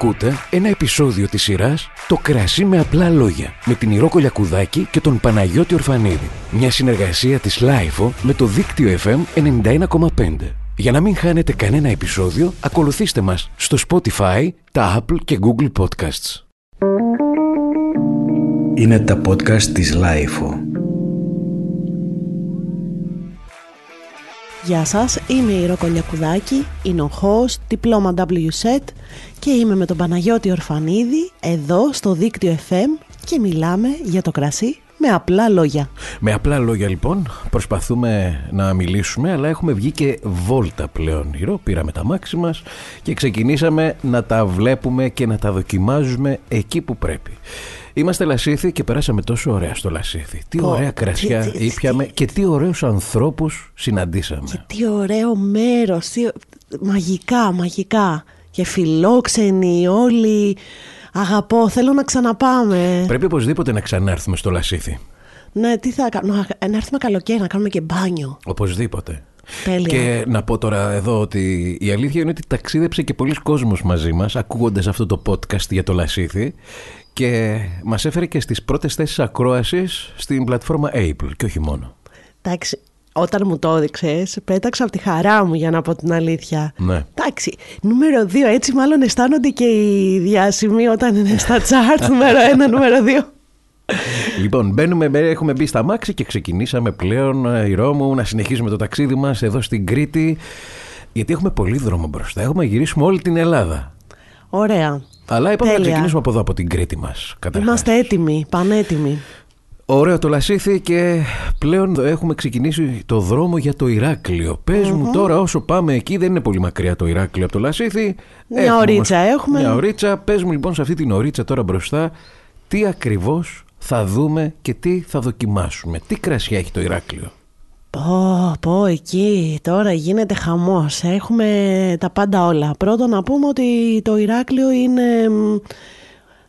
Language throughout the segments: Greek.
Ακούτε ένα επεισόδιο της σειράς «Το κρασί με απλά λόγια» με την Ηρώ Κολιακουδάκη και τον Παναγιώτη Ορφανίδη. Μια συνεργασία της LiFO με το δίκτυο FM 91,5. Για να μην χάνετε κανένα επεισόδιο, ακολουθήστε μας στο Spotify, τα Apple και Google Podcasts. Είναι τα podcast της LiFO. Γεια σας, είμαι η Ηρώ Κολιακουδάκη, οινολόγος, δίπλωμα WSET και είμαι με τον Παναγιώτη Ορφανίδη εδώ στο δίκτυο FM και μιλάμε για το κρασί με απλά λόγια. Με απλά λόγια λοιπόν προσπαθούμε να μιλήσουμε αλλά έχουμε βγει και βόλτα πλέον Ηρώ, πήραμε τα μάξι μας και ξεκινήσαμε να τα βλέπουμε και να τα δοκιμάζουμε εκεί που πρέπει. Είμαστε Λασίθι και περάσαμε τόσο ωραία στο Λασίθι. Τι Πω, ωραία κρασιά τι- τι- ήπιαμε και τι ωραίους ανθρώπους συναντήσαμε. Και τι ωραίο μέρος, τι... μαγικά, μαγικά. Και φιλόξενοι όλοι, αγαπώ, θέλω να ξαναπάμε. Πρέπει οπωσδήποτε να ξανάρθουμε στο Λασίθι. Ναι, τι θα κάνουμε, να έρθουμε καλοκαίρι να κάνουμε και μπάνιο. Οπωσδήποτε. Τέλεια. Και να πω τώρα εδώ ότι η αλήθεια είναι ότι ταξίδεψε και πολλοί κόσμος μαζί μας ακούγοντας αυτό το podcast για το Λασίθι και μας έφερε και στις πρώτες θέσεις ακρόασης στην πλατφόρμα Apple και όχι μόνο. Εντάξει, όταν μου το έδειξες, πέταξα από τη χαρά μου για να πω την αλήθεια. Ναι. Εντάξει, νούμερο 2, έτσι μάλλον αισθάνονται και οι διάσημοι όταν είναι στα charts, νούμερο 1, νούμερο 2. Λοιπόν, μπαίνουμε, μπε- έχουμε μπει στα μάξι και ξεκινήσαμε πλέον ε, η Ρώμου να συνεχίσουμε το ταξίδι μας εδώ στην Κρήτη γιατί έχουμε πολύ δρόμο μπροστά. Έχουμε να γυρίσουμε όλη την Ελλάδα. Ωραία. Αλλά είπαμε να Τέλεια. ξεκινήσουμε από εδώ, από την Κρήτη μας. καταρχάς. Είμαστε έτοιμοι, πανέτοιμοι. Ωραίο το Λασίθι και πλέον έχουμε ξεκινήσει το δρόμο για το Ηράκλειο. Πες μου τώρα όσο πάμε εκεί, δεν είναι πολύ μακριά το Ηράκλειο από το Λασίθι. Μια Έχουμε ωρίτσα όμως- έχουμε. Μια ωρίτσα. Πες μου λοιπόν σε αυτή την ωρίτσα τώρα μπροστά τι ακριβώς θα δούμε και τι θα δοκιμάσουμε. Τι κρασιά έχει το Ηράκλειο; Πω, πω, εκεί τώρα γίνεται χαμός. Έχουμε τα πάντα όλα. Πρώτον να πούμε ότι το Ηράκλειο είναι, μ,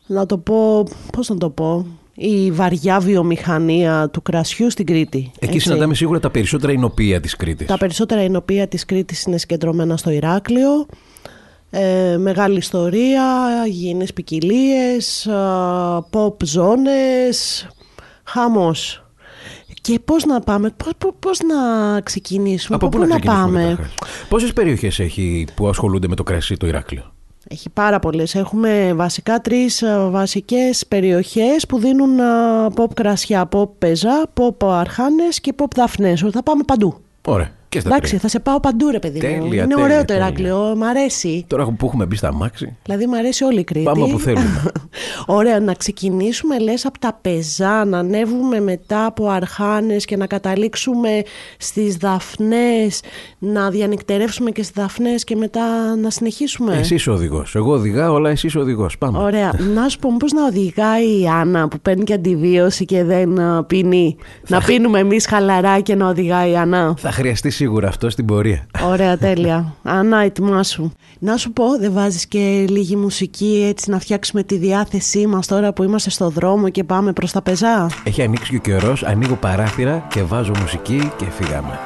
να το πω, πώς να το πω, η βαριά βιομηχανία του κρασιού στην Κρήτη. Εκεί έτσι. συναντάμε σίγουρα τα περισσότερα εινοπία της Κρήτης. Τα περισσότερα εινοπία της Κρήτης είναι συγκεντρωμένα στο Ηράκλειο. Ε, μεγάλη ιστορία, υγιεινές ποικιλίες, pop ζώνες, χαμός. Και πώς να πάμε, πώς, πώς, πώς να ξεκινήσουμε, Από πού να να ξεκινήσουμε πάμε; καταρχάς; Πόσες περιοχές έχει που ασχολούνται με το κρασί το Ηράκλειο; Έχει πάρα πολλές. Έχουμε βασικά τρεις α, βασικές περιοχές που δίνουν α, pop κρασιά, pop πεζά, pop αρχάνες και pop δαφνές. Θα πάμε παντού. Ωραία. Και στα Εντάξει, τρία. θα σε πάω παντού ρε παιδί μου. Τέλεια, Είναι τέλεια, ωραίο το τέλεια. Ηράκλειο, μ' αρέσει. Τώρα που έχουμε μπει στα μάξι, Δηλαδή μ' αρέσει όλη η Κρήτη. Πάμε όπου θέλουμε. Ωραία, να ξεκινήσουμε λες από τα πεζά, να ανέβουμε μετά από αρχάνες και να καταλήξουμε στις δαφνές, να διανυκτερεύσουμε και στις δαφνές και μετά να συνεχίσουμε. εσύ είσαι ο οδηγός. Εγώ οδηγάω, αλλά εσύ είσαι ο οδηγός. Πάμε. Ωραία. Να σου πω πώς να οδηγάει η Άννα που παίρνει και αντιβίωση και δεν α, πίνει. Να πίνουμε εμείς χαλαρά και να οδηγάει η Άννα. Θα χρειαστείς σίγουρα αυτό στην πορεία. Ωραία, τέλεια. Ανά, ετοιμάσου. Να σου πω, δεν βάζεις και λίγη μουσική έτσι να φτιάξουμε τη διάθεσή μας τώρα που είμαστε στο δρόμο και πάμε προς τα πεζά; Έχει ανοίξει και ο καιρός, ανοίγω παράθυρα και βάζω μουσική και φύγαμε.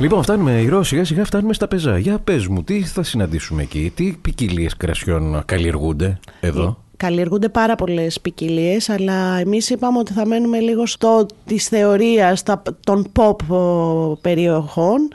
Λοιπόν, φτάνουμε, η σιγά σιγά φτάνουμε στα πεζά. Για πες μου, τι θα συναντήσουμε εκεί, τι ποικιλίες κρασιών καλλιεργούνται εδώ; Καλλιεργούνται πάρα πολλές ποικιλίες, αλλά εμείς είπαμε ότι θα μένουμε λίγο στο της θεωρίας τα- των pop ο, περιοχών.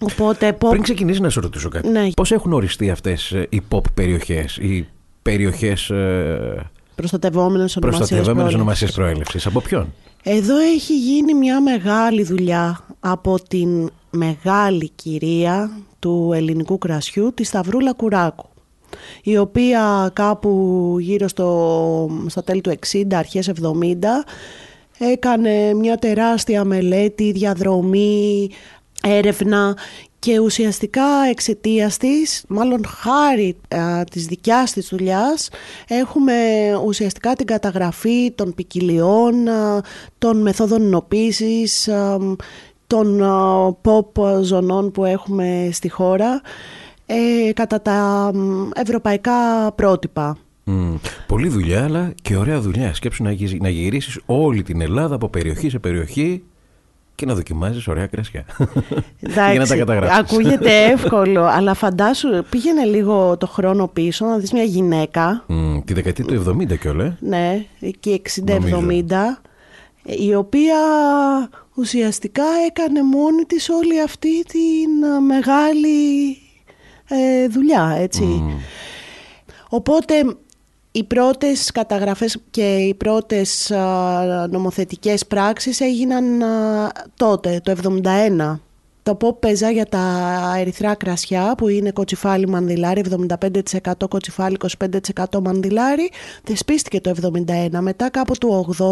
Οπότε pop... Πριν ξεκινήσεις να σε ρωτήσω κάτι, Ναι. πώς έχουν οριστεί αυτές ε, οι pop περιοχές, οι περιοχές ε, Προστατευόμενες ονομασίες προστατευόμενες προέλευσης. ονομασίες προέλευσης. Από ποιον; Εδώ έχει γίνει μια μεγάλη δουλειά από την μεγάλη κυρία του ελληνικού κρασιού, τη Σταυρούλα Κουράκου η οποία κάπου γύρω στο, στα τέλη του 60, αρχές 70 έκανε μια τεράστια μελέτη, διαδρομή, έρευνα και ουσιαστικά εξαιτίας της, μάλλον χάρη α, της δικιάς της δουλειάς, έχουμε ουσιαστικά την καταγραφή των ποικιλιών, α, των μεθόδων ενοποίησης, α, των α, pop ζωνών που έχουμε στη χώρα ε, κατά τα μ, ευρωπαϊκά πρότυπα. Μμ. Πολλή δουλειά, αλλά και ωραία δουλειά. Σκέψου να, γυ- να γυρίσεις όλη την Ελλάδα από περιοχή σε περιοχή και να δοκιμάζεις ωραία κρασιά. Για να τα καταγράψεις. ακούγεται εύκολο, αλλά φαντάσου πήγαινε λίγο το χρόνο πίσω να δεις μια γυναίκα, τη δεκαετία του 70 κιόλας. ναι, εκεί Νομίζω. 60-70, η οποία ουσιαστικά έκανε μόνη της όλη αυτή την ε, μεγάλη ε, δουλειά, έτσι. Οπότε οι πρώτες καταγραφές και οι πρώτες α, νομοθετικές πράξεις έγιναν α, τότε, το 71. Το pop παίζα για τα ερυθρά κρασιά που είναι κοτσιφάλι μανδυλάρι, 75% κοτσιφάλι, 25% μανδυλάρι. Θεσπίστηκε το 71. Μετά κάπου του 80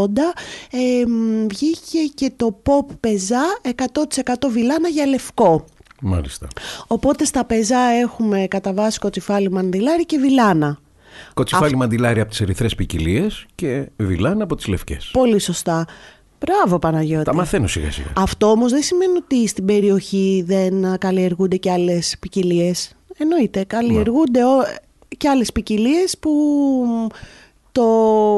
ε, μ, βγήκε και το pop πεζά 100% βιλάνα για λευκό. Μάλιστα. Οπότε στα πεζά έχουμε κατά βάση κοτσιφάλι μανδυλάρι και βιλάνα. Κοτσιφάλι μαντιλάρι από τις ερυθρές ποικιλίες και βιλάνα από τις λευκές. Πολύ σωστά. Μπράβο Παναγιώτη. Τα μαθαίνω σιγά σιγά. Αυτό όμως δεν σημαίνει ότι στην περιοχή δεν α, καλλιεργούνται και άλλες ποικιλίε. Εννοείται, καλλιεργούνται ο- και άλλες ποικιλίες που το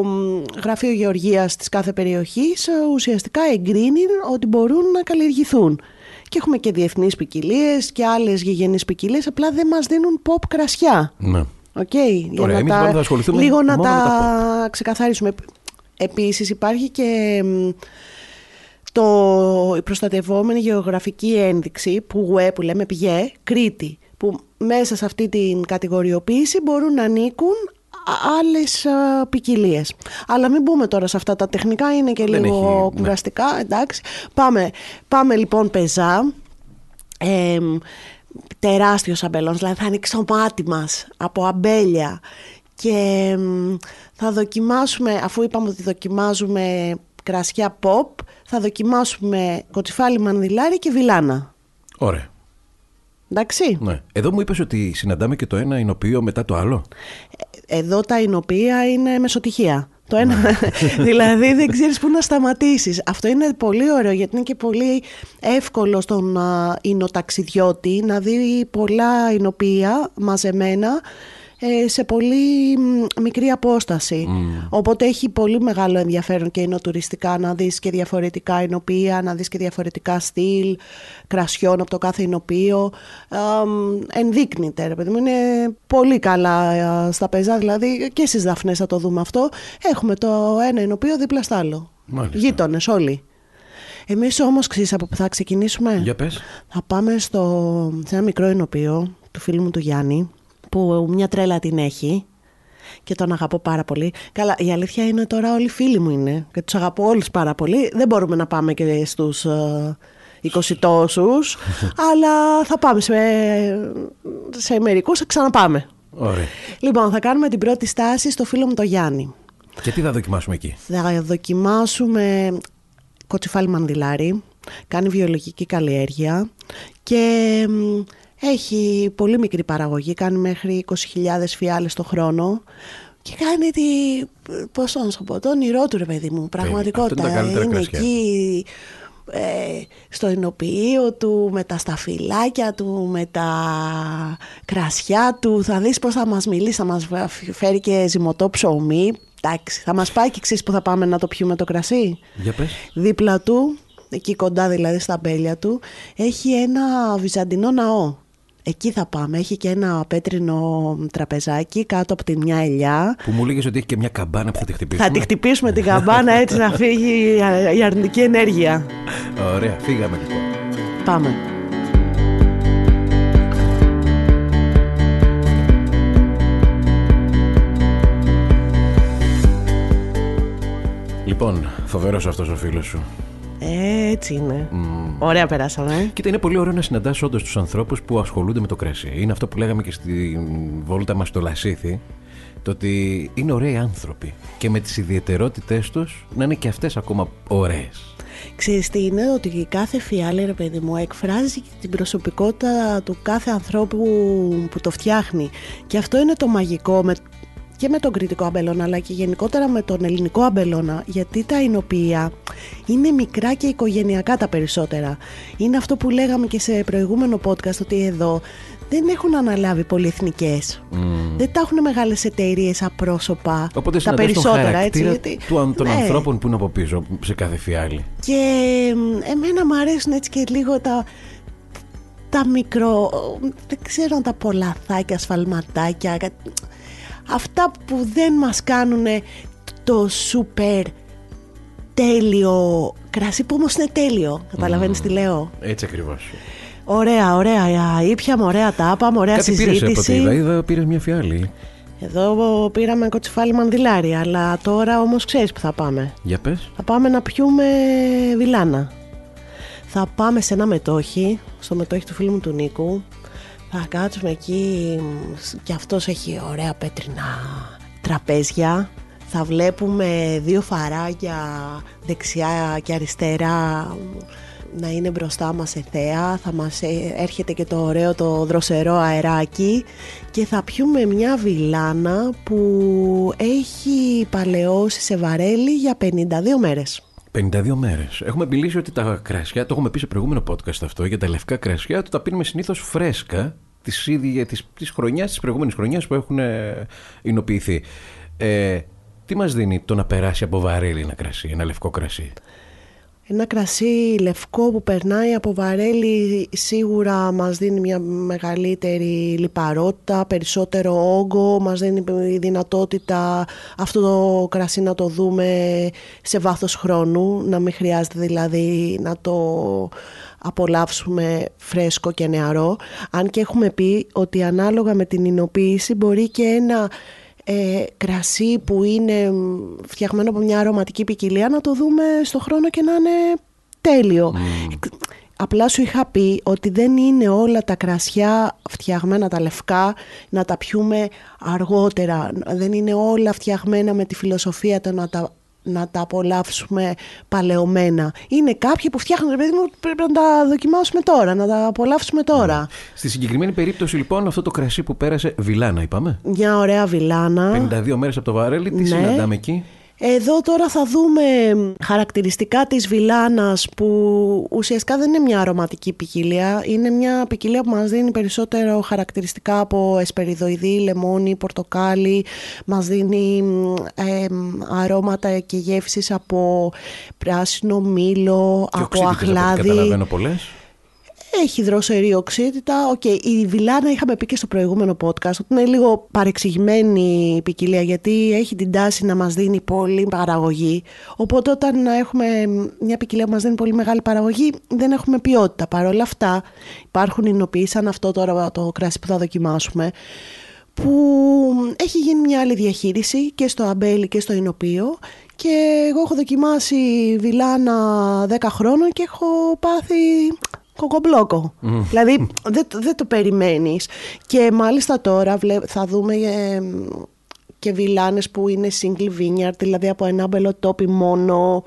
μ, Γραφείο Γεωργίας της κάθε περιοχής ε, ουσιαστικά εγκρίνει ότι μπορούν να καλλιεργηθούν. Και έχουμε και διεθνείς ποικιλίες και άλλες γηγενείς ποικιλίες, απλά δεν μας δίνουν ΠΟΠ κρασιά. Ναι. Οκ, για Ωραία, να εμείς τα, λοιπόν θα ασχοληθούμε λίγο να μόνο τα, με τα ξεκαθαρίσουμε. Επίσης υπάρχει και μ, το, η προστατευόμενη γεωγραφική ένδειξη που, ε, που λέμε ΠΓΕ Κρήτη, που μέσα σε αυτή την κατηγοριοποίηση μπορούν να ανήκουν α- άλλες α, ποικιλίες. Αλλά μην μπούμε τώρα σε αυτά τα τεχνικά, είναι και Δεν λίγο έχει, ναι. κουραστικά, εντάξει. Πάμε, πάμε λοιπόν πεζά. Ε, τεράστιος αμπελός, δηλαδή θα ανοίξει το μάτι μας από αμπέλια και μ, θα δοκιμάσουμε, αφού είπαμε ότι δοκιμάζουμε κρασιά pop, θα δοκιμάσουμε κοτσιφάλι μανδυλάρι και βιλάνα. Ωραία. Εντάξει; Ναι. Εδώ μου είπες ότι συναντάμε και το ένα εινοποιείο μετά το άλλο. Εδώ τα εινοποιεία είναι μεσοτυχία. Το ένα, δηλαδή δεν ξέρεις πού να σταματήσεις. Αυτό είναι πολύ ωραίο γιατί είναι και πολύ εύκολο στον α, εινοταξιδιώτη να δει πολλά εινοποιεία μαζεμένα ε, σε πολύ μ, μικρή απόσταση. Οπότε έχει πολύ μεγάλο ενδιαφέρον και εινοτουριστικά να δεις και διαφορετικά εινοποιεία, να δεις και διαφορετικά στυλ κρασιών από το κάθε εινοποιείο. Α, μ, ενδείκνυται, ρε παιδί μου. Είναι πολύ καλά α, στα πεζά, δηλαδή και στις Δαφνές θα το δούμε αυτό. Έχουμε το ένα εινοποιείο δίπλα στο άλλο. Μάλιστα. Γείτονες όλοι. Εμείς όμως ξέρεις από που θα ξεκινήσουμε; Για πες. Θα πάμε στο, σε ένα μικρό ενωπείο του φίλου μου του Γιάννη, που μια τρέλα την έχει και τον αγαπώ πάρα πολύ. Καλά, η αλήθεια είναι τώρα όλοι φίλοι μου είναι και τους αγαπώ όλους πάρα πολύ. Δεν μπορούμε να πάμε και στους ε, 20 τόσους, αλλά θα πάμε σε, σε μερικούς, θα ξαναπάμε. Ωραία. Λοιπόν, θα κάνουμε την πρώτη στάση στο φίλο μου το Γιάννη. Και τι θα δοκιμάσουμε εκεί; Θα δοκιμάσουμε κοτσιφάλι μανδυλάρι, κάνει βιολογική καλλιέργεια και μ, έχει πολύ μικρή παραγωγή, κάνει μέχρι 20.000 φιάλες το χρόνο και κάνει τη, πώς να σου πω, το όνειρό του ρε παιδί μου, πραγματικότητα. αυτό είναι τα καλύτερα είναι κρασιά. εκεί ε, στο ενοποιείο του, με τα σταφυλάκια του, με τα κρασιά του. Θα δεις πώς θα μας μιλήσει, θα μας φέρει και ζυμωτό ψωμί. Εντάξει, θα μας πάει και ξέρεις που θα πάμε να το πιούμε το κρασί; Για πες. Δίπλα του, εκεί κοντά δηλαδή στα μπέλια του, έχει ένα βυζαντινό ναό. Εκεί θα πάμε. Έχει και ένα πέτρινο τραπεζάκι κάτω από τη μια ελιά. Που μου λέγες ότι έχει και μια καμπάνα που θα τη χτυπήσουμε. Θα τη χτυπήσουμε την καμπάνα έτσι να φύγει η αρνητική ενέργεια. Ωραία, φύγαμε λοιπόν. Πάμε. Λοιπόν, φοβερός αυτός ο φίλος σου. Έτσι είναι. Ωραία περάσαμε. Κοίτα, είναι πολύ ωραίο να συναντάς όντως τους ανθρώπους που ασχολούνται με το κρασί. Είναι αυτό που λέγαμε και στη βόλτα μας στο Λασίθι. Το ότι είναι ωραίοι άνθρωποι και με τις ιδιαιτερότητές τους να είναι και αυτές ακόμα ωραίες. Ξέρεις τι είναι ότι κάθε φιάλη ρε παιδί μου εκφράζει την προσωπικότητα του κάθε ανθρώπου που το φτιάχνει και αυτό είναι το μαγικό με, και με τον κριτικό αμπελώνα αλλά και γενικότερα με τον ελληνικό αμπελώνα γιατί τα εινοποιεία είναι μικρά και οικογενειακά τα περισσότερα είναι αυτό που λέγαμε και σε προηγούμενο podcast ότι εδώ δεν έχουν αναλάβει πολυεθνικές. Δεν τα έχουν μεγάλες εταιρείες απρόσωπα. Οπότε τα συναντάς τον περισσότερα έτσι. χαρακτήρα Γιατί... του, των Ναι. ανθρώπων που είναι από πίσω σε κάθε φιάλη. Και μ, εμένα μου αρέσουν έτσι και λίγο τα, τα μικρό, δεν ξέρω αν τα πολλαθάκια, σφαλματάκια, κα- αυτά που δεν μας κάνουν το σούπερ τέλειο κρασί που όμως είναι τέλειο, καταλαβαίνεις τι λέω; Έτσι ακριβώς. Ωραία, ωραία, ήπιαμε, ωραία τα είπαμε, ωραία Κάτι πήρες από ό,τι συζήτηση. είδα. Είδα πήρες μια φιάλη. Εδώ πήραμε κοτσιφάλι μανδυλάρι, αλλά τώρα όμως ξέρεις που θα πάμε. Για πες. Θα πάμε να πιούμε βιλάνα. Θα πάμε σε ένα μετόχι, στο μετόχι του φίλου μου του Νίκου. Θα κάτσουμε εκεί και αυτός έχει ωραία πέτρινα τραπέζια. Θα βλέπουμε δύο φαράγια δεξιά και αριστερά να είναι μπροστά μας σε θέα. Θα μας ε, έρχεται και το ωραίο το δροσερό αεράκι και θα πιούμε μια βιλάνα που έχει παλαιώσει σε βαρέλι για 52 μέρες. 52 μέρες. Έχουμε μιλήσει ότι τα κρασιά, το έχουμε πει σε προηγούμενο podcast αυτό, για τα λευκά κρασιά, του τα πίνουμε συνήθως φρέσκα τη ίδια τη της χρονιάς, τη προηγούμενη χρονιάς που έχουν ε, εινοποιηθεί. Ε, τι μας δίνει το να περάσει από βαρέλι ένα κρασί, ένα λευκό κρασί; Ένα κρασί λευκό που περνάει από βαρέλι σίγουρα μας δίνει μια μεγαλύτερη λιπαρότητα, περισσότερο όγκο, μας δίνει η δυνατότητα αυτό το κρασί να το δούμε σε βάθος χρόνου, να μην χρειάζεται δηλαδή να το απολαύσουμε φρέσκο και νεαρό. Αν και έχουμε πει ότι ανάλογα με την υνοποίηση μπορεί και ένα ε, κρασί που είναι μ, φτιαγμένο από μια αρωματική ποικιλία να το δούμε στο χρόνο και να είναι τέλειο. Εκ- Απλά σου είχα πει ότι δεν είναι όλα τα κρασιά φτιαγμένα τα λευκά να τα πιούμε αργότερα. Δεν είναι όλα φτιαγμένα με τη φιλοσοφία το να τα, να τα απολαύσουμε παλαιωμένα. Είναι κάποιοι που φτιάχνουν, ρε παιδί μου, πρέπει να τα δοκιμάσουμε τώρα, να τα απολαύσουμε τώρα. Στη συγκεκριμένη περίπτωση λοιπόν αυτό το κρασί που πέρασε βιλάνα είπαμε. Μια ωραία βιλάνα. 52 μέρες από το βαρέλι, τι Ναι. συναντάμε εκεί; Εδώ τώρα θα δούμε χαρακτηριστικά της βιλάνας που ουσιαστικά δεν είναι μια αρωματική ποικιλία. Είναι μια ποικιλία που μας δίνει περισσότερο χαρακτηριστικά από εσπεριδοειδή, λεμόνι, πορτοκάλι. Μας δίνει μ, ε, μ, αρώματα και γεύσεις από πράσινο μήλο, Και από οξύτητες, από ό,τι αχλάδι. καταλαβαίνω πολλές. Έχει δροσερή οξύτητα. Οκ, η Βηλάνα είχαμε πει και στο προηγούμενο podcast ότι είναι λίγο παρεξηγημένη η ποικιλία γιατί έχει την τάση να μας δίνει πολύ παραγωγή. Οπότε όταν έχουμε μια ποικιλία που μας δίνει πολύ μεγάλη παραγωγή δεν έχουμε ποιότητα. Παρ' όλα αυτά υπάρχουν οινοποιήσεις σαν αυτό τώρα το κρασί που θα δοκιμάσουμε που έχει γίνει μια άλλη διαχείριση και στο αμπέλι και στο οινοποιείο και εγώ έχω δοκιμάσει βιλάνα 10 χρόνων και έχω πάθει κοκομπλόκο. Δηλαδή δεν, το- δεν το περιμένεις. Και μάλιστα τώρα βλέ- θα δούμε ε, και βιλάνες που είναι single vineyard, δηλαδή από ένα μπελοτόπι μόνο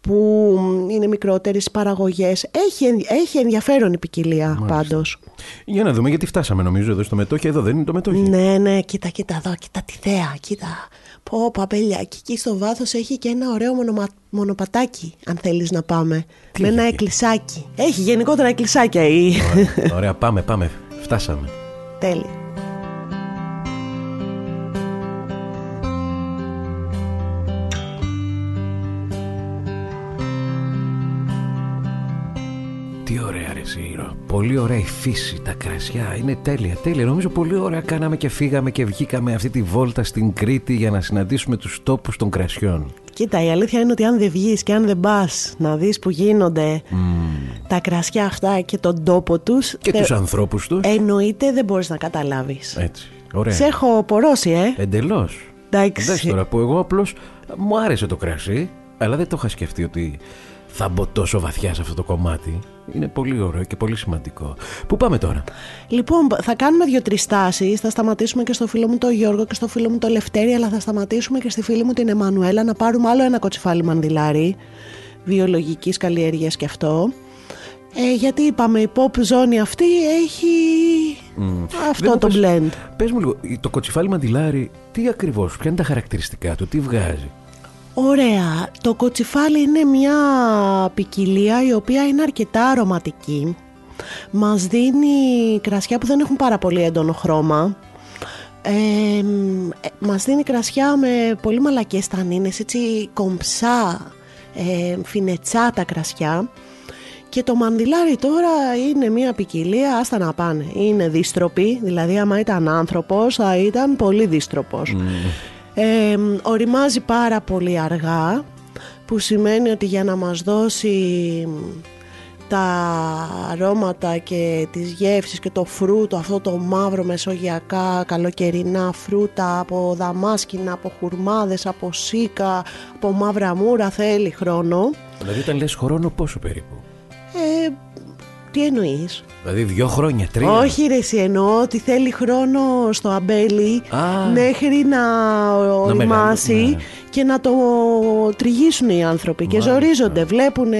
που είναι μικρότερες παραγωγές. Έχει, εν- έχει ενδιαφέρον η ποικιλία πάντως. Για να δούμε γιατί φτάσαμε νομίζω εδώ στο μετόχι. Εδώ δεν είναι το μετόχι. Ναι, ναι, κοίτα, κοίτα εδώ, κοίτα τη θέα, κοίτα. Πω, παπέλια, και εκεί στο βάθος έχει και ένα ωραίο μονομα... μονοπατάκι, αν θέλεις να πάμε. Τι με ένα έχει; εκκλησάκι. Έχει γενικότερα εκκλησάκια η... Ωραία, Ωραία, πάμε, πάμε. Φτάσαμε. Τέλεια. Τι ωραία ρε Σύρο. Πολύ ωραία η φύση, τα κρασιά. Είναι τέλεια, τέλεια. Νομίζω πολύ ωραία κάναμε και φύγαμε και βγήκαμε αυτή τη βόλτα στην Κρήτη για να συναντήσουμε τους τόπους των κρασιών. Κοίτα, η αλήθεια είναι ότι αν δεν βγεις και αν δεν πας να δεις που γίνονται τα κρασιά αυτά και τον τόπο τους, Και θε- τους ανθρώπους τους. εννοείται δεν μπορείς να καταλάβεις. Έτσι. Ωραία. Σε έχω πορώσει, ε. Εντελώς. Εντάξει. Εντάξει τώρα που εγώ απλώς μου άρεσε το κρασί, αλλά δεν το είχα σκεφτεί ότι θα μπω τόσο βαθιά σε αυτό το κομμάτι. Είναι πολύ ωραίο και πολύ σημαντικό. Πού πάμε τώρα; Λοιπόν, θα κάνουμε δύο-τρεις τάσει. Θα σταματήσουμε και στο φίλο μου τον Γιώργο και στο φίλο μου τον Λευτέρη, αλλά θα σταματήσουμε και στη φίλη μου την Εμμανουέλα να πάρουμε άλλο ένα κοτσιφάλι μαντιλάρι βιολογικής καλλιέργειας και αυτό. Ε, γιατί είπαμε, η pop ζώνη αυτή έχει αυτό Δεν μου το πες- blend. Πες μου λίγο, το κοτσιφάλι μαντιλάρι, τι ακριβώς, ποια είναι τα χαρακτηριστικά του, τι βγάζει; Ωραία. Το κοτσιφάλι είναι μια ποικιλία η οποία είναι αρκετά αρωματική. μας δίνει κρασιά που δεν έχουν πάρα πολύ έντονο χρώμα. Ε, ε, μας δίνει κρασιά με πολύ μαλακές τανίνες, έτσι κομψά, ε, φινετσά τα κρασιά. Και το μανδυλάρι τώρα είναι μια ποικιλία, άστα να πάνε. Είναι δίστροπη, δηλαδή άμα ήταν άνθρωπος θα ήταν πολύ δίστροπος. Ε, οριμάζει πάρα πολύ αργά, που σημαίνει ότι για να μας δώσει τα αρώματα και τις γεύσεις και το φρούτο, αυτό το μαύρο μεσογειακά καλοκαιρινά φρούτα από δαμάσκηνα, από χουρμάδες, από σίκα, από μαύρα μούρα θέλει χρόνο. Δηλαδή όταν λες χρόνο πόσο περίπου; Ε, τι εννοείς; Δηλαδή δύο χρόνια, τρία. Όχι ρε εσύ εννοώ ότι θέλει χρόνο στο αμπέλι Α. μέχρι να οριμάσει μεγαλώσει, ναι. και να το τριγίσουν οι άνθρωποι και Μάλιστα. ζορίζονται, βλέπουν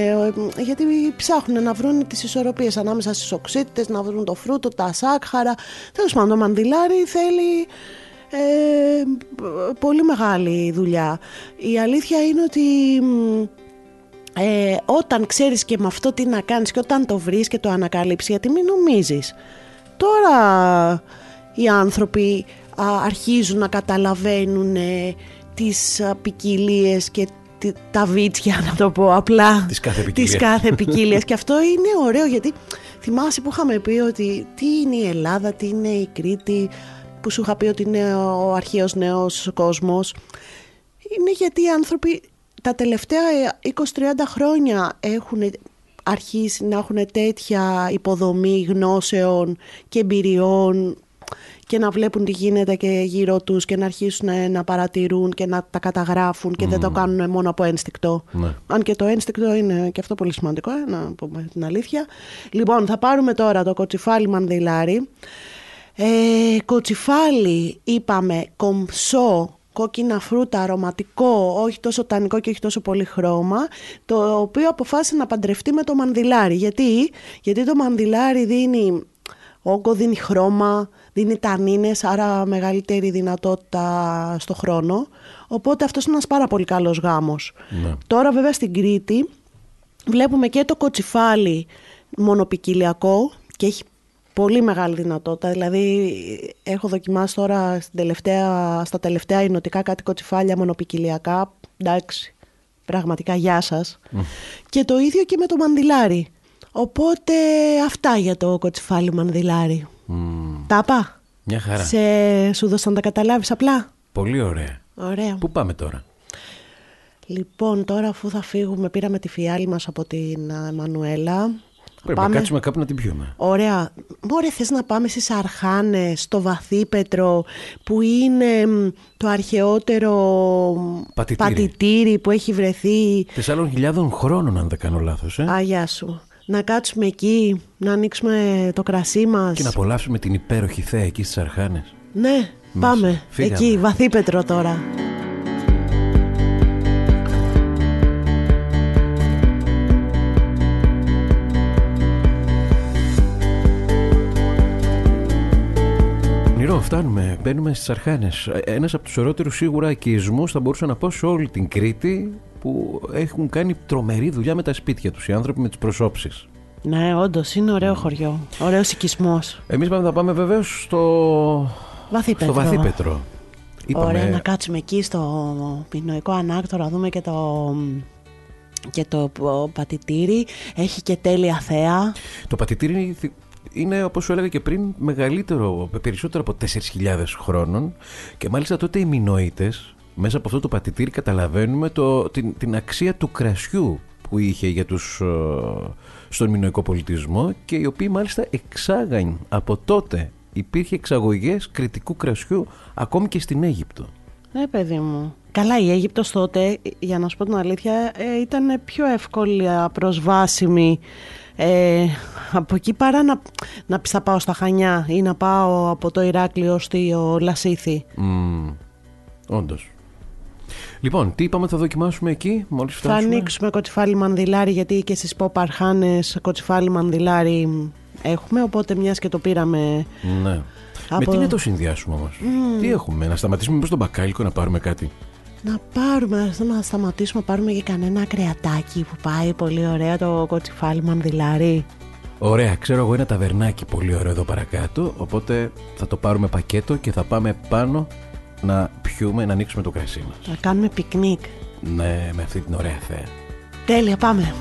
γιατί ψάχνουν να βρουν τις ισορροπίες ανάμεσα στις οξύτητες, να βρουν το φρούτο, τα σάκχαρα τέλος πάντων το μαντιλάρι θέλει ε, πολύ μεγάλη δουλειά η αλήθεια είναι ότι μ, ε, όταν ξέρεις και με αυτό τι να κάνεις και όταν το βρεις και το ανακαλύψεις γιατί μην νομίζεις τώρα οι άνθρωποι α, αρχίζουν να καταλαβαίνουν ε, τις ποικιλίες και τη- τα βίτσια να το πω απλά Της κάθε ποικιλίας. της κάθε ποικιλίας. και αυτό είναι ωραίο γιατί θυμάσαι που είχαμε πει ότι τι είναι η Ελλάδα, τι είναι η Κρήτη που σου είχα πει ότι είναι ο αρχαίος νέος κόσμος είναι γιατί οι άνθρωποι τα τελευταία 20-30 χρόνια έχουν αρχίσει να έχουν τέτοια υποδομή γνώσεων και εμπειριών και να βλέπουν τι γίνεται και γύρω τους και να αρχίσουν να, να παρατηρούν και να τα καταγράφουν και δεν το κάνουν μόνο από ένστικτο. Ναι. Αν και το ένστικτο είναι και αυτό πολύ σημαντικό, ε, να πούμε την αλήθεια. Λοιπόν, θα πάρουμε τώρα το κοτσιφάλι μανδυλάρι. Ε, κοτσιφάλι είπαμε κομψό, κόκκινα φρούτα, αρωματικό, όχι τόσο τανικό και όχι τόσο πολύ χρώμα, το οποίο αποφάσισε να παντρευτεί με το μανδυλάρι. Γιατί, Γιατί το μανδυλάρι δίνει όγκο, δίνει χρώμα, δίνει τανίνες, άρα μεγαλύτερη δυνατότητα στο χρόνο. Οπότε αυτός είναι ένας πάρα πολύ καλός γάμος. Ναι. Τώρα βέβαια στην Κρήτη βλέπουμε και το κοτσιφάλι μονοπικυλιακό και έχει πολύ μεγάλη δυνατότητα. Δηλαδή έχω δοκιμάσει τώρα στην τελευταία, στα τελευταία εινοτικά κάτι κοτσιφάλια μονοπικυλιακά. Εντάξει, πραγματικά γεια σας. Και το ίδιο και με το μανδυλάρι. Οπότε αυτά για το κοτσιφάλι μανδυλάρι. Μμμ. Τα είπα; Μια χαρά. Σε... Σου δώσαν τα καταλάβεις απλά; Πολύ ωραία. Ωραία. Πού πάμε τώρα; Λοιπόν, τώρα αφού θα φύγουμε, πήραμε τη φιάλη μας από την α, Μανουέλα. Πρέπει να κάτσουμε κάπου να την πιούμε. Ωραία. Μωρέ, θες να πάμε στις Αρχάνες, στο Βαθύπετρο, που είναι μ, το αρχαιότερο μ, Πατητήρι. πατητήρι που έχει βρεθεί; Τεσσάρων χιλιάδων χρόνων, αν δεν κάνω λάθος. Ε; Αγιά σου. Να κάτσουμε εκεί, να ανοίξουμε το κρασί μας. Και να απολαύσουμε την υπέροχη θέα εκεί στις Αρχάνες. Ναι, πάμε. Φύγαμε. Εκεί, Βαθύπετρο τώρα. Νηρό, φτάνουμε. Μπαίνουμε στις Αρχάνες. Ένας από τους ωραιότερου σίγουρα οικισμού, θα μπορούσα να πω, σε όλη την Κρήτη που έχουν κάνει τρομερή δουλειά με τα σπίτια τους οι άνθρωποι με τις προσώψεις. Ναι, όντως είναι ωραίο χωριό. Ωραίος οικισμός. Εμείς πάμε να πάμε βεβαίως στο. Βαθύπετρο. Στο Βαθύπετρο. Ωραία, να κάτσουμε εκεί στο Πινοϊκό Ανάκτορα, να δούμε και το, και το πατητήρι. Έχει και τέλεια θέα. Το πατητήρι είναι, όπως σου έλεγα και πριν, μεγαλύτερο, περισσότερο από 4.000 χρόνων και μάλιστα τότε οι Μινόητες μέσα από αυτό το πατητήρι καταλαβαίνουμε το, την, την αξία του κρασιού που είχε για τους, ε, στον μινοϊκό πολιτισμό και οι οποίοι μάλιστα εξάγαν από τότε υπήρχε εξαγωγές κριτικού κρασιού ακόμη και στην Αίγυπτο. Ε, παιδί μου. Καλά, η Αίγυπτος τότε, για να σου πω την αλήθεια, ε, ήταν πιο εύκολα προσβάσιμη ε, από εκεί παρά να, να πεις θα πάω στα Χανιά ή να πάω από το Ηράκλειο στο Λασίθι. Mm, όντως. Λοιπόν, τι είπαμε θα δοκιμάσουμε εκεί μόλις Θα φτάσουμε; ανοίξουμε κοτσιφάλι μανδυλάρι γιατί και στις pop αρχάνες κοτσιφάλι μανδυλάρι έχουμε οπότε μιας και το πήραμε Ναι. Από- Με τι να το συνδυάσουμε όμως; Τι έχουμε, να σταματήσουμε μήπως τον μπακάλικο να πάρουμε κάτι; Να πάρουμε, να σταματήσουμε να πάρουμε και κανένα κρεατάκι που πάει πολύ ωραία το κοτσιφάλι μανδυλάρι. Ωραία, ξέρω εγώ ένα ταβερνάκι πολύ ωραίο εδώ παρακάτω. Οπότε θα το πάρουμε πακέτο και θα πάμε πάνω να πιούμε, να ανοίξουμε το κρασί μας. Να κάνουμε πικνίκ. Ναι, με αυτή την ωραία θέα. Τέλεια, πάμε.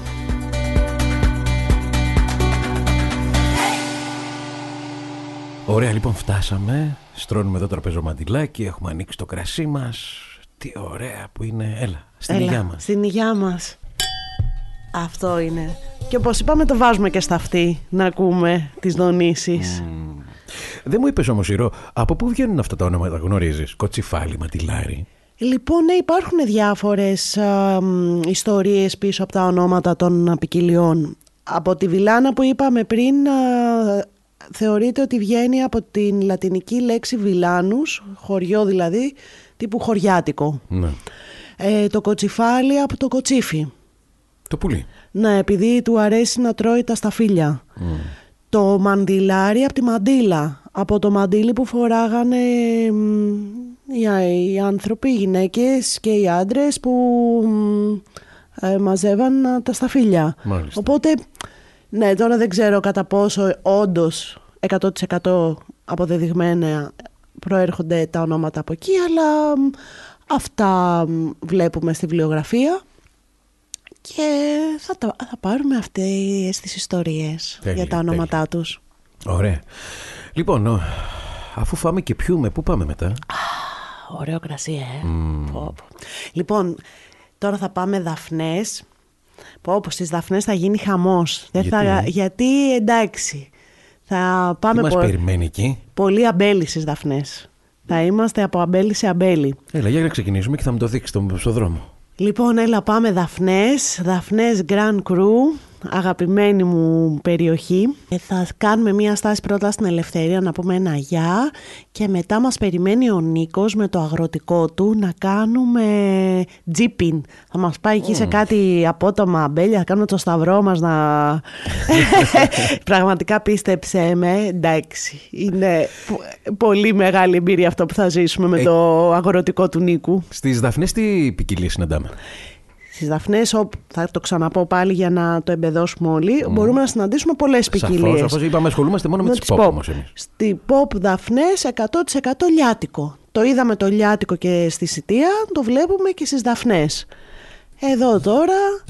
Ωραία, λοιπόν, φτάσαμε. Στρώνουμε εδώ τραπέζο μαντιλάκι, έχουμε ανοίξει το κρασί μας. Τι ωραία που είναι. Έλα, στην Έλα, υγειά μας. Στην υγειά μας. Αυτό είναι. Και όπως είπαμε το βάζουμε και στα αυτή να ακούμε τις δονήσεις. Δεν μου είπες όμως, Ηρώ, από πού βγαίνουν αυτά τα ονόματα, γνωρίζεις; Κοτσιφάλι, μαντιλάρι. Λοιπόν, ναι, υπάρχουν διάφορες α, μ, ιστορίες πίσω από τα ονόματα των ποικιλιών. Από τη Βιλάνα που είπαμε πριν, α, θεωρείται ότι βγαίνει από την λατινική λέξη βιλάνους, χωριό δηλαδή, τύπου χωριάτικο. Ναι. Ε, το κοτσιφάλι από το κοτσίφι. Το πουλί. Ναι, επειδή του αρέσει να τρώει τα σταφύλια. Το μαντιλάρι από τη μαντίλα. Από το μαντίλι που φοράγανε μ, οι, οι άνθρωποι, οι γυναίκες και οι άντρες που μ, ε, μαζεύαν α, τα σταφύλια. Μάλιστα. Οπότε, ναι, τώρα δεν ξέρω κατά πόσο όντως 100% αποδεδειγμένα προέρχονται τα ονόματα από εκεί, αλλά μ, αυτά μ, βλέπουμε στη βιβλιογραφία και θα, τα, θα πάρουμε αυτές τις ιστορίες Τέλεια, για τα ονόματά τους. Ωραία. Λοιπόν, ο- αφού φάμε και πιούμε, πού πάμε μετά; Ωραίο κρασί, ε. Πω, πω. Λοιπόν, τώρα θα πάμε δαφνές. Πω, πως, στις δαφνές θα γίνει χαμός. Δεν Γιατί, θα, ε; γιατί εντάξει, θα Τι πάμε μας πο- περιμένει εκεί; πολύ αμπέλι στις δαφνές. Θα είμαστε από αμπέλι σε αμπέλι. Έλα, για να ξεκινήσουμε και θα μου το δείξεις στο, στο δρόμο. Λοιπόν, έλα πάμε Δαφνές, Δαφνές Grand Cru, αγαπημένη μου περιοχή. Ε, θα κάνουμε μία στάση πρώτα στην Ελευθερία να πούμε ένα γεια και μετά μας περιμένει ο Νίκος με το αγροτικό του να κάνουμε τζίπιν. Θα μας πάει εκεί σε κάτι απότομα αμπέλια, θα κάνουμε το σταυρό μας να... Πραγματικά πίστεψέ με, εντάξει, είναι πο- πολύ μεγάλη εμπειρία αυτό που θα ζήσουμε με Ε, το αγροτικό του Νίκου. Στις Δαφνές τι ποικιλίες συναντάμε; Στις Δαφνές, θα το ξαναπώ πάλι για να το εμπεδώσουμε όλοι, μπορούμε να συναντήσουμε πολλές ποικιλίες. Σαφώς, σαφώς είπαμε ασχολούμαστε μόνο με, τις pop, όμως εμείς. Στη pop Δαφνές 100% λιάτικο. Το είδαμε το λιάτικο και στη Σιτία, το βλέπουμε και στις Δαφνές. Εδώ τώρα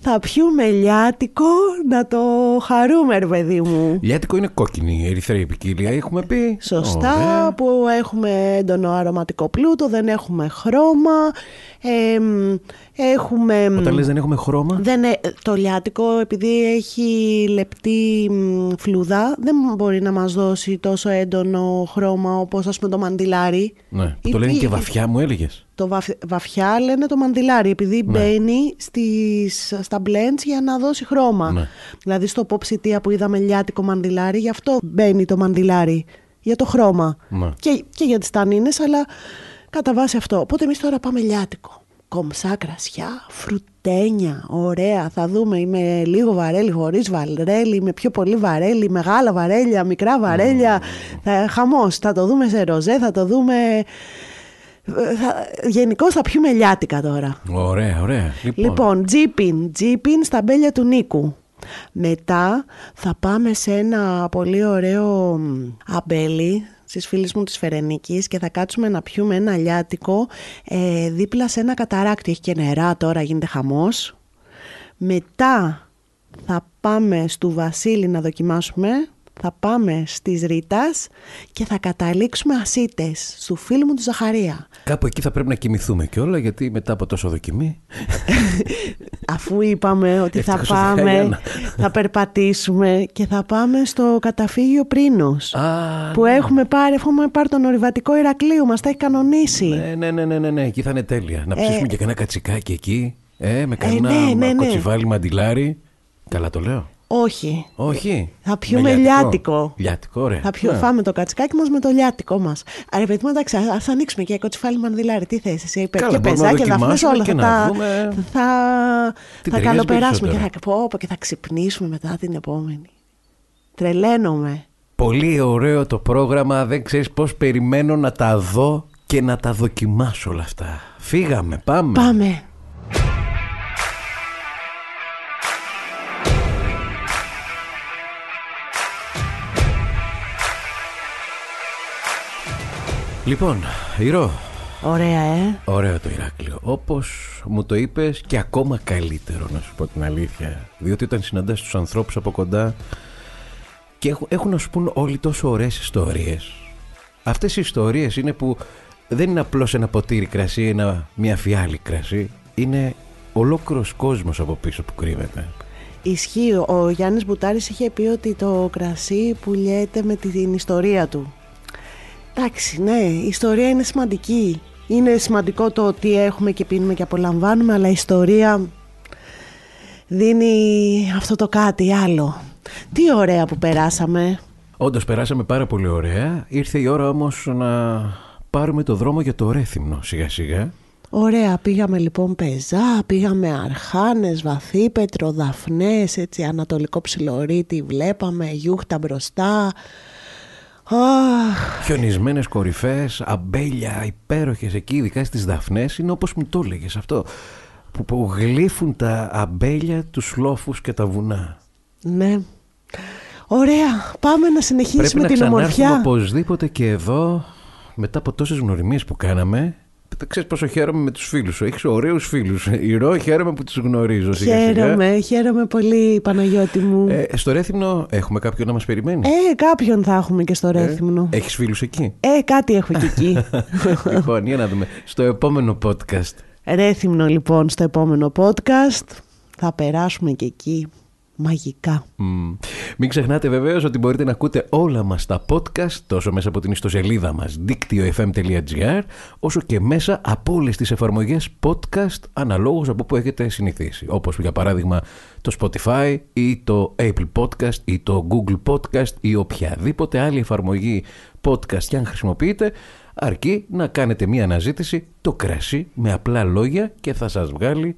θα πιούμε λιάτικο να το χαρούμε, ρε παιδί μου. Λιάτικο είναι κόκκινη, η ερυθρή ποικιλία, έχουμε πει. Σωστά, Ωραία. που έχουμε έντονο αρωματικό πλούτο, δεν έχουμε χρώμα, ε, μ, έχουμε... Όταν λες δεν έχουμε χρώμα, Δεν, ε- το λιάτικο επειδή έχει λεπτή μ, φλούδα δεν μπορεί να μας δώσει τόσο έντονο χρώμα όπως ας πούμε το μαντιλάρι. ναι, που Ή- το λένε ή- και βαθιά μου έλεγες. Το βαφ- βαθιά λένε το μαντιλάρι επειδή μπαίνει στις, στα blends για να δώσει χρώμα. Ναι. Δηλαδή στο pop City που είδαμε λιάτικο μαντιλάρι γι' αυτό μπαίνει το μαντιλάρι για το χρώμα. Ναι. Και, και για τις τανίνες αλλά κατά βάση αυτό. Οπότε εμείς τώρα πάμε λιάτικο. Κομψά κρασιά, φρουτένια, ωραία. Θα δούμε με λίγο βαρέλι, χωρίς βαρέλι, με πιο πολύ βαρέλι, μεγάλα βαρέλια, μικρά βαρέλια. Θα, χαμός. Θα το δούμε σε ροζέ, θα το δούμε... Γενικώ θα πιούμε λιάτικα τώρα. Ωραία, ωραία. Λοιπόν, Λοιπόν, τζίπιν, τζίπιν στα μπέλια του Νίκου. Μετά θα πάμε σε ένα πολύ ωραίο μ, αμπέλι στις φίλες μου της Φερενίκης και θα κάτσουμε να πιούμε ένα λιάτικο ε, δίπλα σε ένα καταράκτη. Έχει και νερά τώρα, γίνεται χαμός. Μετά θα πάμε στο Βασίλη να δοκιμάσουμε. Θα πάμε στις Ρίτας και θα καταλήξουμε ασίτες στο φίλο μου του Ζαχαρία. κάπου εκεί θα πρέπει να κοιμηθούμε κιόλα γιατί μετά από τόσο δοκιμή. Αφού είπαμε ότι θα Ευτυχώς ο πάμε, Ζαχαριάνα. θα περπατήσουμε και θα πάμε στο καταφύγιο Πρίνος Α, που έχουμε πάρει, έχουμε πάρει τον ορειβατικό Ηρακλείου, μας τα έχει κανονίσει. ναι, ναι, ναι, ναι, ναι, ναι, εκεί θα είναι τέλεια. Να ψήσουμε και κανένα κατσικάκι εκεί. Ε, με κανένα ναι, ναι, ναι. κοτσιβάλι μαντιλάρι. Καλά το λέω. Όχι, Όχι. θα πιούμε Με λιάτικο. Λιάτικο, ωραία. θα πιω, Ναι. φάμε το κατσικάκι μας με το λιάτικο μας. Άρα παιδί μου, εντάξει, ας ανοίξουμε και κοτσιφάλι μανδυλάρι. Τι θες εσύ, είπε, Καλά, και μπορούμε να πεζάκια, δαφνές δοκιμάσουμε όλα. και θα, να τα- δούμε θα, τι θα ταιριάζει καλοπεράσουμε και θα, περισσότερο. πω, πω, και θα ξυπνήσουμε μετά την επόμενη. Τρελαίνομαι. Πολύ ωραίο το πρόγραμμα. Δεν ξέρεις πώς περιμένω να τα δω και να τα δοκιμάσω όλα αυτά. Φύγαμε, πάμε. Πάμε. Λοιπόν, Ηρώ. Ωραία, ε. Ωραίο το Ηράκλειο. Όπως μου το είπες και ακόμα καλύτερο, να σου πω την αλήθεια. Διότι όταν συναντάς τους ανθρώπους από κοντά και έχουν, έχουν να σου πούν όλοι τόσο ωραίες ιστορίες. Αυτές οι ιστορίες είναι που δεν είναι απλώς ένα ποτήρι κρασί, ένα, μια φιάλη κρασί. Είναι ολόκληρος κόσμος από πίσω που κρύβεται. Ισχύει. Ο Γιάννης Μπουτάρης είχε πει ότι το κρασί πουλιέται με την ιστορία του. Εντάξει, ναι, η ιστορία είναι σημαντική. Είναι σημαντικό το ότι έχουμε και πίνουμε και απολαμβάνουμε, αλλά η ιστορία δίνει αυτό το κάτι άλλο. Τι ωραία που περάσαμε. Όντως περάσαμε πάρα πολύ ωραία. Ήρθε η ώρα όμως να πάρουμε το δρόμο για το Ρέθυμνο σιγά σιγά. Ωραία, πήγαμε λοιπόν πεζά, πήγαμε αρχάνες, βαθύπετρο, δαφνές, έτσι ανατολικό ψιλορίτι βλέπαμε, γιούχτα μπροστά. Αχ, Χιονισμένες κορυφές, αμπέλια υπέροχες εκεί, ειδικά στις Δαφνές, είναι όπως μου το έλεγες αυτό. Που, που γλύφουν τα αμπέλια, τους λόφους και τα βουνά. ναι. Ωραία, πάμε να συνεχίσουμε Πρέπει να την ξανάρθουμε ομορφιά. οπωσδήποτε και εδώ, μετά από τόσες γνωριμίες που κάναμε. Δεν ξέρεις πόσο χαίρομαι με τους φίλους σου. Έχεις ωραίους φίλους. Ηρώ, χαίρομαι που τους γνωρίζω. σιγά σιγά. Χαίρομαι, χαίρομαι πολύ Παναγιώτη μου. Ε, στο Ρέθυμνο έχουμε κάποιον να μας περιμένει; Ε, κάποιον θα έχουμε και στο Ρέθυμνο. Έχεις φίλους εκεί; Ε, κάτι έχω και εκεί. λοιπόν, για να δούμε. Στο επόμενο podcast. Ρέθυμνο λοιπόν στο επόμενο podcast. Θα περάσουμε και εκεί μαγικά. Μμ. Μην ξεχνάτε βεβαίως ότι μπορείτε να ακούτε όλα μας τα podcast τόσο μέσα από την ιστοσελίδα μας δίκτυο.fm.gr όσο και μέσα από όλες τις εφαρμογές podcast αναλόγως από που έχετε συνηθίσει όπως για παράδειγμα το Spotify ή το Apple Podcast ή το Google Podcast ή οποιαδήποτε άλλη εφαρμογή podcast και αν χρησιμοποιείτε αρκεί να κάνετε μία αναζήτηση το κρασί με απλά λόγια και θα σας βγάλει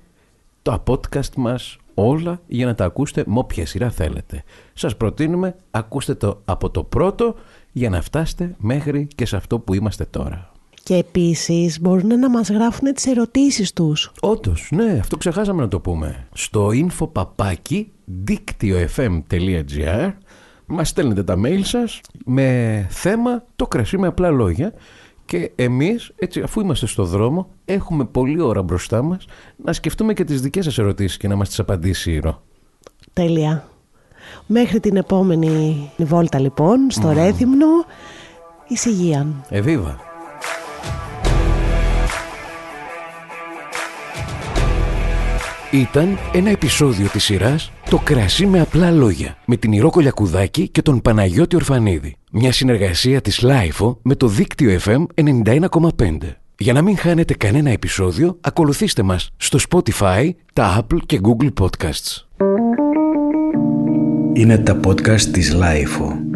τα podcast μας όλα για να τα ακούσετε με όποια σειρά θέλετε. Σας προτείνουμε ακούστε το από το πρώτο για να φτάσετε μέχρι και σε αυτό που είμαστε τώρα. Και επίσης μπορούν να μας γράφουν τις ερωτήσεις τους. Όντως, ναι, αυτό ξεχάσαμε να το πούμε. Στο infopapaki δίκτυο.fm.gr μας στέλνετε τα mail σας με θέμα το κρασί με απλά λόγια και εμείς, έτσι, αφού είμαστε στο δρόμο, έχουμε πολλή ώρα μπροστά μας να σκεφτούμε και τις δικές σας ερωτήσεις και να μας τις απαντήσει η Ρο. Τέλεια. Μέχρι την επόμενη βόλτα λοιπόν στο Ρέθυμνο. Εις υγείαν. Εβίβα. Ήταν ένα επεισόδιο της σειράς «Το κρασί με απλά λόγια» με την Υρώ Κολιακουδάκη και τον Παναγιώτη Ορφανίδη. Μια συνεργασία της LiFO με το δίκτυο FM 91,5. Για να μην χάνετε κανένα επεισόδιο, ακολουθήστε μας στο Spotify, τα Apple και Google Podcasts. Είναι τα podcast της LiFO.